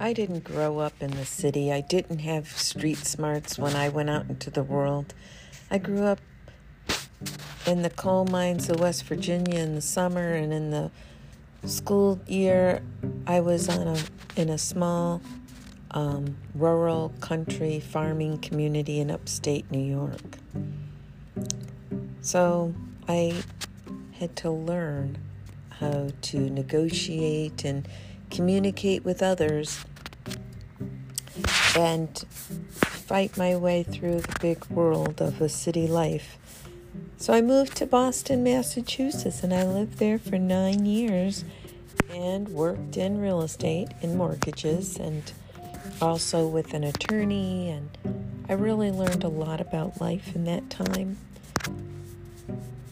I didn't grow up in the city. I didn't have street smarts when I went out into the world. I grew up in the coal mines of West Virginia in the summer and in the school year I was on a in a small um, rural country farming community in upstate New York. So I had to learn how to negotiate and communicate with others and fight my way through the big world of a city life. So I moved to Boston, Massachusetts, and I lived there for nine years and worked in real estate and mortgages and also with an attorney. And I really learned a lot about life in that time.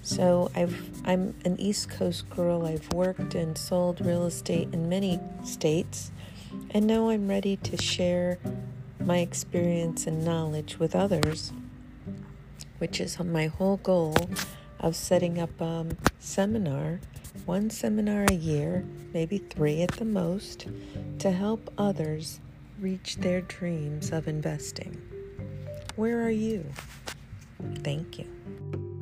So I've, I'm an East Coast girl. I've worked and sold real estate in many states, and now I'm ready to share my experience and knowledge with others, which is my whole goal of setting up a seminar, one seminar a year, maybe three at the most, to help others reach their dreams of investing. Where are you? Thank you.